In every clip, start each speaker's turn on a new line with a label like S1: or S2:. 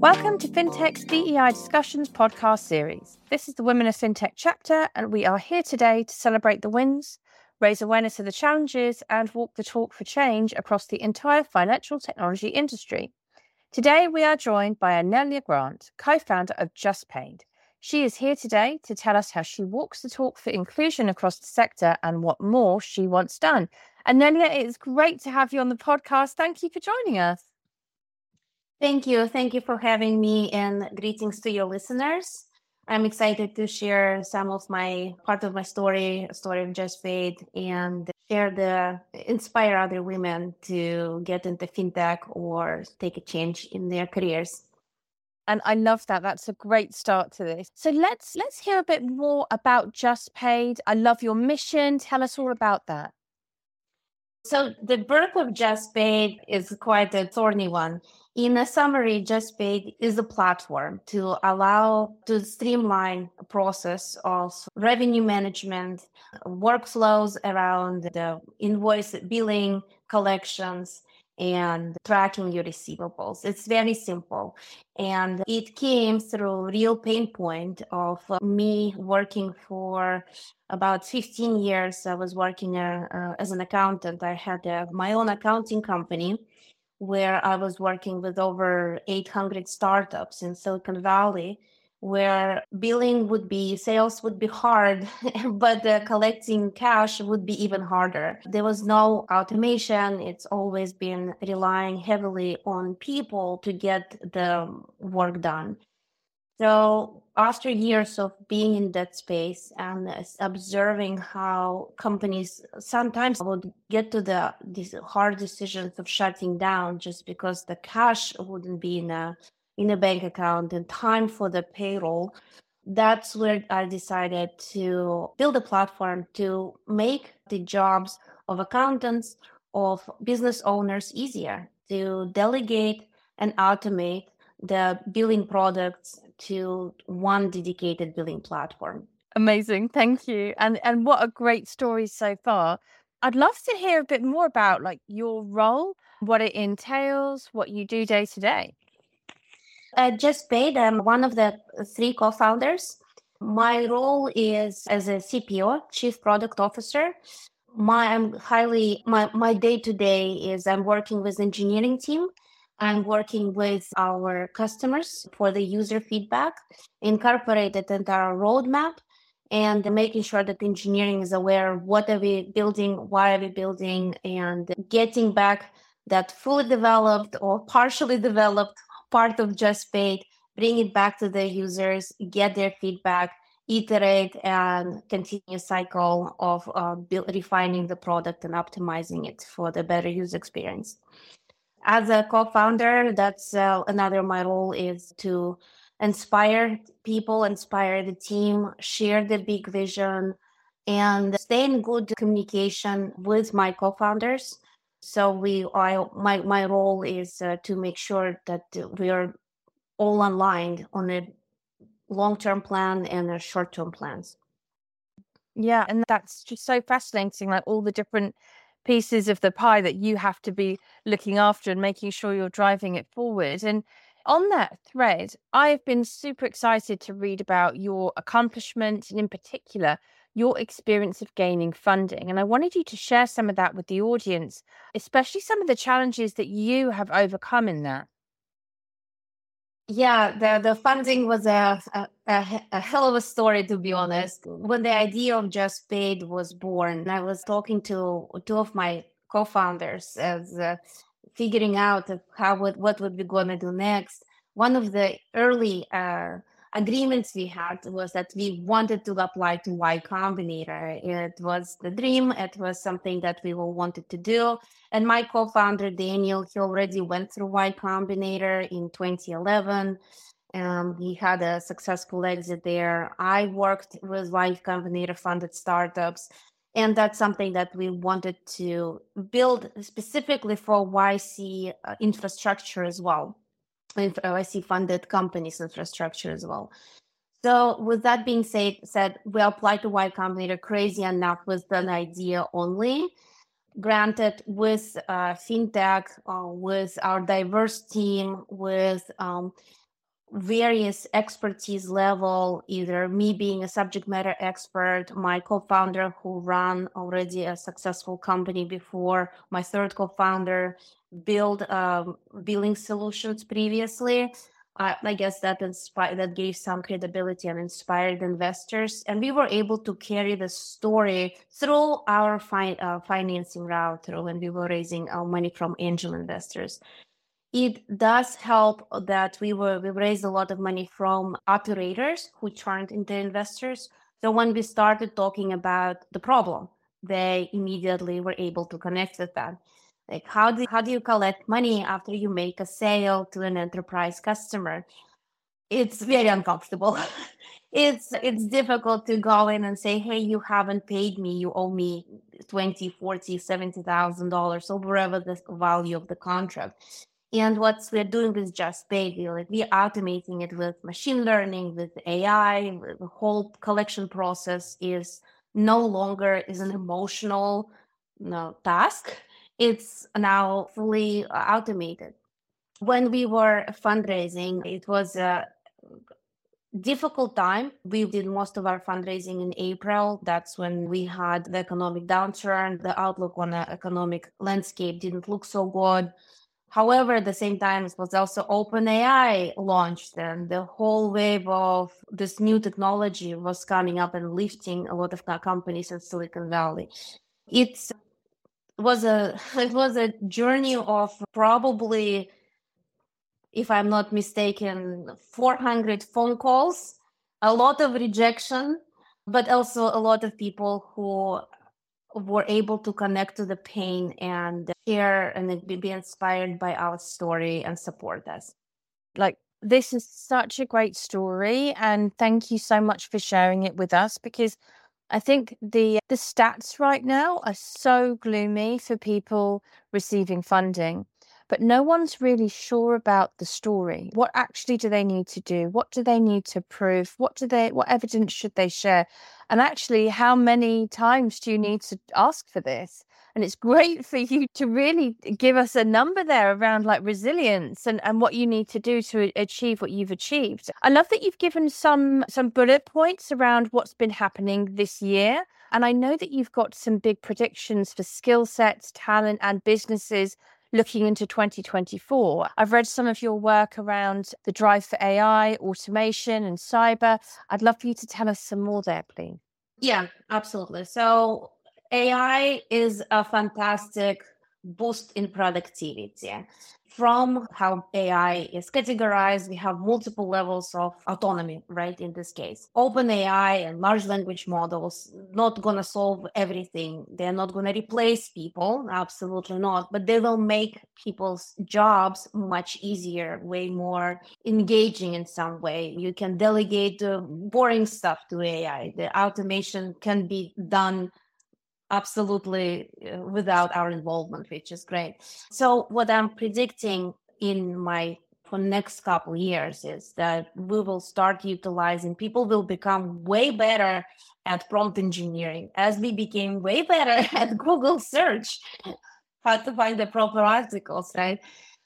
S1: Welcome to FinTech's DEI Discussions podcast series. This is the Women of FinTech chapter, and we are here today to celebrate the wins, raise awareness of the challenges, and walk the talk for change across the entire financial technology industry. Today, we are joined by Anelya Grant, co founder of Just JustPaid. She is here today to tell us how she walks the talk for inclusion across the sector and what more she wants done. Anelia, it's great to have you on the podcast. Thank you for joining us.
S2: Thank you. Thank you for having me and greetings to your listeners. I'm excited to share some of my part of my story, a story of JustPaid, and share the inspire other women to get into fintech or take a change in their careers.
S1: And I love that. That's a great start to this. So let's let's hear a bit more about JustPaid. I love your mission. Tell us all about that.
S2: So the birth of JustPaid is quite a thorny one. In a summary, JustPaid is a platform to allow to streamline a process of revenue management, workflows around the invoice billing, collections, and tracking your receivables. It's very simple. And it came through real pain point of me working for about 15 years. I was working uh, uh, as an accountant. I had uh, my own accounting company where I was working with over 800 startups in Silicon Valley, where billing would be, sales would be hard, but uh, collecting cash would be even harder. There was no automation. It's always been relying heavily on people to get the work done. So after years of being in that space and observing how companies sometimes would get to the these hard decisions of shutting down just because the cash wouldn't be a in a bank account and time for the payroll that's where i decided to build a platform to make the jobs of accountants of business owners easier to delegate and automate the billing products to one dedicated billing platform.
S1: Amazing. Thank you. And and what a great story so far. I'd love to hear a bit more about like your role, what it entails, what you do day to day.
S2: I JustPaid. I'm one of the three co-founders. My role is as a CPO, Chief Product Officer. My I'm highly my my day to day is I'm working with engineering team I'm working with our customers for the user feedback, incorporated into our roadmap, and making sure that engineering is aware what are we building, why are we building, and getting back that fully developed or partially developed part of JustPaid, bring it back to the users, get their feedback, iterate, and continue cycle of uh, build, refining the product and optimizing it for the better user experience. As a co-founder that's uh, another my role is to inspire people inspire the team share the big vision and stay in good communication with my co-founders so we I, my my role is uh, to make sure that we are all aligned on a long-term plan and a short-term plans
S1: yeah and that's just so fascinating like all the different pieces of the pie that you have to be looking after and making sure you're driving it forward. And on that thread, I've been super excited to read about your accomplishments and, in particular, your experience of gaining funding. And I wanted you to share some of that with the audience, especially some of the challenges that you have overcome in that.
S2: Yeah, the, the funding was a, a, a, hell of a story, to be honest. When the idea of JustPaid was born, I was talking to two of my co founders as uh, figuring out how what, what would we going to do next. One of the early uh, agreements we had was that we wanted to apply to Y Combinator. It was the dream. It was something that we all wanted to do. And my co-founder Daniel, he already went through Y Combinator in 2011. Um, he had a successful exit there. I worked with Y Combinator funded startups. And that's something that we wanted to build specifically for YC uh, infrastructure as well. YC funded companies infrastructure as well. So with that being said, said we applied to Y Combinator crazy enough with an idea only. Granted, with uh, fintech, uh, with our diverse team, with um, various expertise level either me being a subject matter expert my co-founder who ran already a successful company before my third co-founder build um, billing solutions previously. I, I guess that inspired that gave some credibility and inspired investors and we were able to carry the story through our fi- uh, financing route through when we were raising our money from angel investors it does help that we were we raised a lot of money from operators who turned into investors. So when we started talking about the problem, they immediately were able to connect with that. Like how do how do you collect money after you make a sale to an enterprise customer? It's very uncomfortable. it's it's difficult to go in and say, hey, you haven't paid me, you owe me 20, 40, 70,000 dollars or whatever the value of the contract and what we're doing with JustPaid, like we're automating it with machine learning, with AI. The whole collection process is no longer is an emotional you know, task. It's now fully uh, automated. When we were fundraising, it was a difficult time. We did most of our fundraising in April. That's when we had the economic downturn. The outlook on the economic landscape didn't look so good However, at the same time, it was also OpenAI launched, and the whole wave of this new technology was coming up and lifting a lot of companies in Silicon Valley. It was a it was a journey of probably, if I'm not mistaken, 400 phone calls, a lot of rejection, but also a lot of people who were able to connect to the pain and share and be inspired by our story and support us.
S1: Like, this is such a great story. And thank you so much for sharing it with us because I think the the stats right now are so gloomy for people receiving funding but no one's really sure about the story. What actually do they need to do? What do they need to prove? What do they what evidence should they share? And actually, how many times do you need to ask for this? And it's great for you to really give us a number there around like resilience and, and what you need to do to achieve what you've achieved. I love that you've given some some bullet points around what's been happening this year. And I know that you've got some big predictions for skill sets, talent, and businesses looking into 2024. I've read some of your work around the drive for AI, automation, and cyber. I'd love for you to tell us some more there, please.
S2: Yeah, absolutely. So, AI is a fantastic boost in productivity from how AI is categorized, we have multiple levels of autonomy, right? In this case, open AI and large language models not to solve everything. They're not to replace people, absolutely not, but they will make people's jobs much easier, way more engaging in some way. You can delegate the boring stuff to AI. The automation can be done absolutely uh, without our involvement which is great. So what i'm predicting in my for next couple years is that we will start utilizing people will become way better at prompt engineering. As we became way better at google search how to find the proper articles right?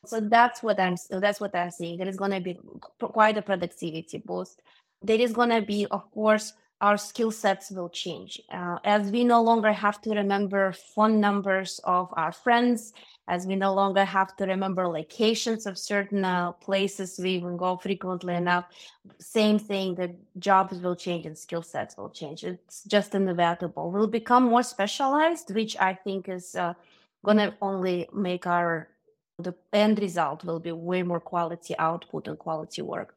S2: So that's what i'm that's what i'm seeing. There is going to be quite a productivity boost. There is going to be of course our skill sets will change. Uh, as we no longer have to remember phone numbers of our friends as we no longer have to remember locations of certain uh, places we even go frequently enough same thing the jobs will change and skill sets will change. It's just inevitable. We'll become more specialized which i think is uh, going to only make our the end result will be way more quality output and quality work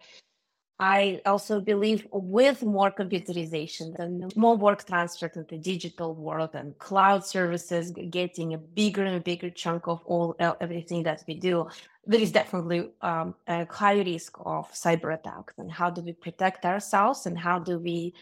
S2: I also believe with more computerization and more work transferred into the digital world and cloud services getting a bigger and bigger chunk of all everything that we do, there is definitely um, a high risk of cyber attacks. And how do we protect ourselves? And how do we,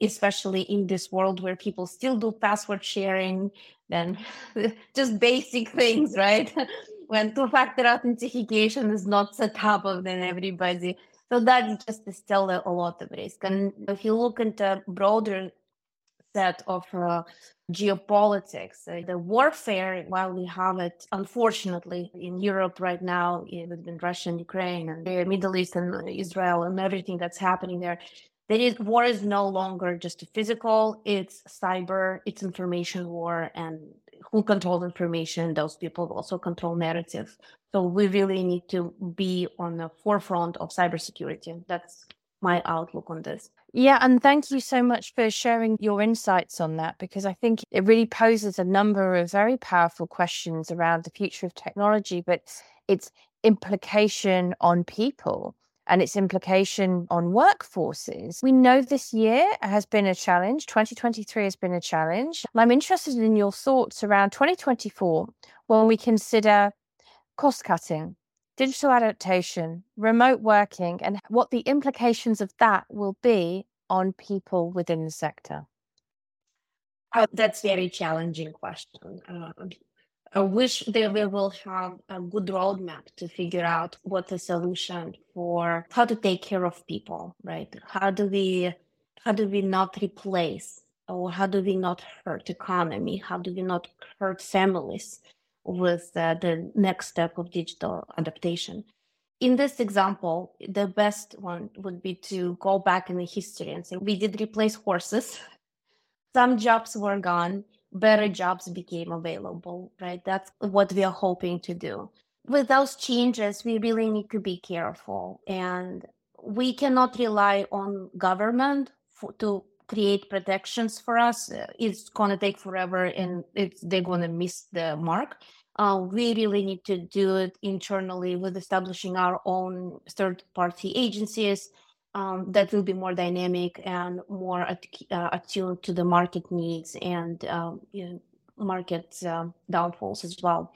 S2: especially in this world where people still do password sharing, then just basic things, right? when two-factor authentication is not set up, then everybody so that just is still a, lot of risk. And if you look into a broader set of uh, geopolitics, uh, the warfare, while we have it, unfortunately, in Europe right now, in Russia and Ukraine and the Middle East and Israel and everything that's happening there, there is war is no longer just a physical, it's cyber, it's information war, and who control information, those people also control narrative. So we really need to be on the forefront of cybersecurity. That's my outlook on this.
S1: Yeah, and thank you so much for sharing your insights on that because I think it really poses a number of very powerful questions around the future of technology, but its implication on people and its implication on workforces. We know this year has been a challenge. 2023 has been a challenge. I'm interested in your thoughts around 2024 when we consider cost cutting, digital adaptation, remote working, and what the implications of that will be on people within the sector?
S2: Oh, that's a very challenging question. Uh, I wish that we will have a good roadmap to figure out what the solution for how to take care of people, right? How do we how do we not replace or how do we not hurt economy? How do we not hurt families? with uh, the next step of digital adaptation. In this example, the best one would be to go back in the history and say, we did replace horses. Some jobs were gone, better jobs became available, right? That's what we are hoping to do. With those changes, we really need to be careful and we cannot rely on government for, to create protections for us, it's going to take forever and they're going to miss the mark. Uh, we really need to do it internally with establishing our own third party agencies um, that will be more dynamic and more at, uh, attuned to the market needs and um, you know, market uh, downfalls as well.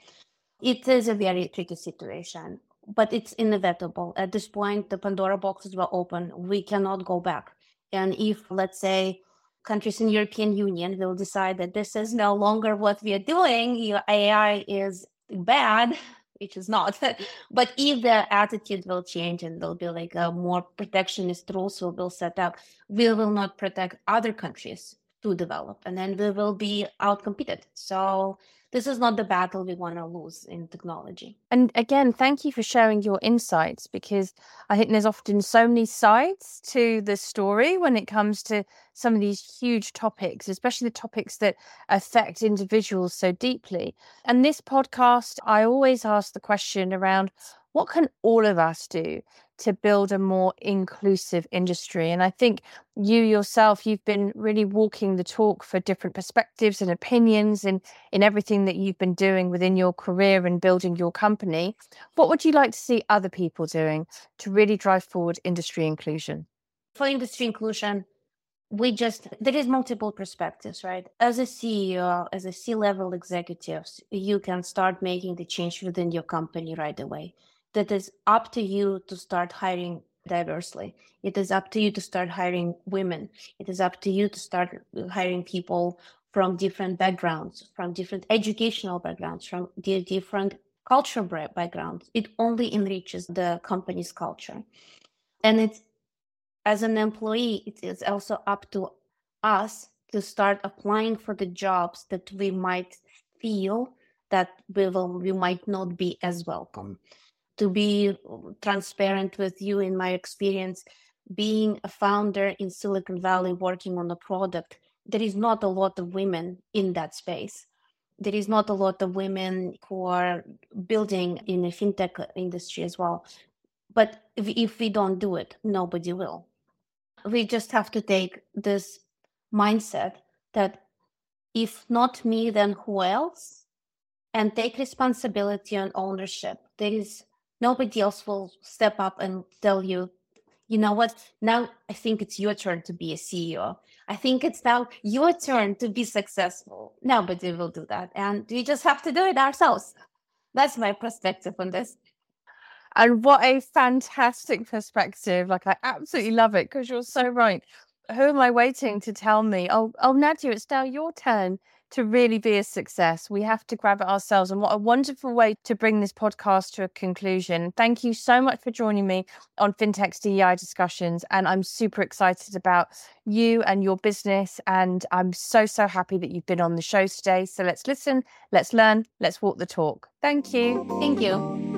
S2: It is a very tricky situation, but it's inevitable. At this point, the Pandora boxes were open. We cannot go back. And if, let's say, countries in European Union will decide that this is no longer what we are doing, AI is bad, which is not. but if the attitude will change and there'll be like a more protectionist rules will be set up, we will not protect other countries to develop, and then we will be outcompeted. So this is not the battle we want to lose in technology.
S1: And again, thank you for sharing your insights because I think there's often so many sides to the story when it comes to some of these huge topics, especially the topics that affect individuals so deeply. And this podcast, I always ask the question around what can all of us do to build a more inclusive industry? And I think you yourself, you've been really walking the talk for different perspectives and opinions in, in everything that you've been doing within your career and building your company. What would you like to see other people doing to really drive forward industry inclusion?
S2: For industry inclusion, we just there is multiple perspectives right as a ceo as a c-level executives you can start making the change within your company right away that is up to you to start hiring diversely. It is up to you to start hiring women. It is up to you to start hiring people from different backgrounds, from different educational backgrounds, from different cultural backgrounds. It only enriches the company's culture. And it's as an employee, it is also up to us to start applying for the jobs that we might feel that we will we might not be as welcome to be transparent with you in my experience being a founder in silicon valley working on a product there is not a lot of women in that space. There is not a lot of women who are building in the fintech industry as well. But if, if we don't do it nobody will. We just have to take this mindset that if not me then who else? And take responsibility and ownership. There is nobody else will step up and tell you you know what? Now i think it's your turn to be a ceo i think it's now your turn to be successful. Nobody will do that and we just have to do it ourselves. That's my perspective on this.
S1: And what a fantastic perspective. Like i absolutely love it because you're so right. Who am i waiting to tell me? Oh oh nadia it's now your turn to really be a success, we have to grab it ourselves. And what a wonderful way to bring this podcast to a conclusion. Thank you so much for joining me on FinTech's DEI discussions. And I'm super excited about you and your business. And I'm so, so happy that you've been on the show today. So let's listen, let's learn, let's walk the talk. Thank you.
S2: Thank you.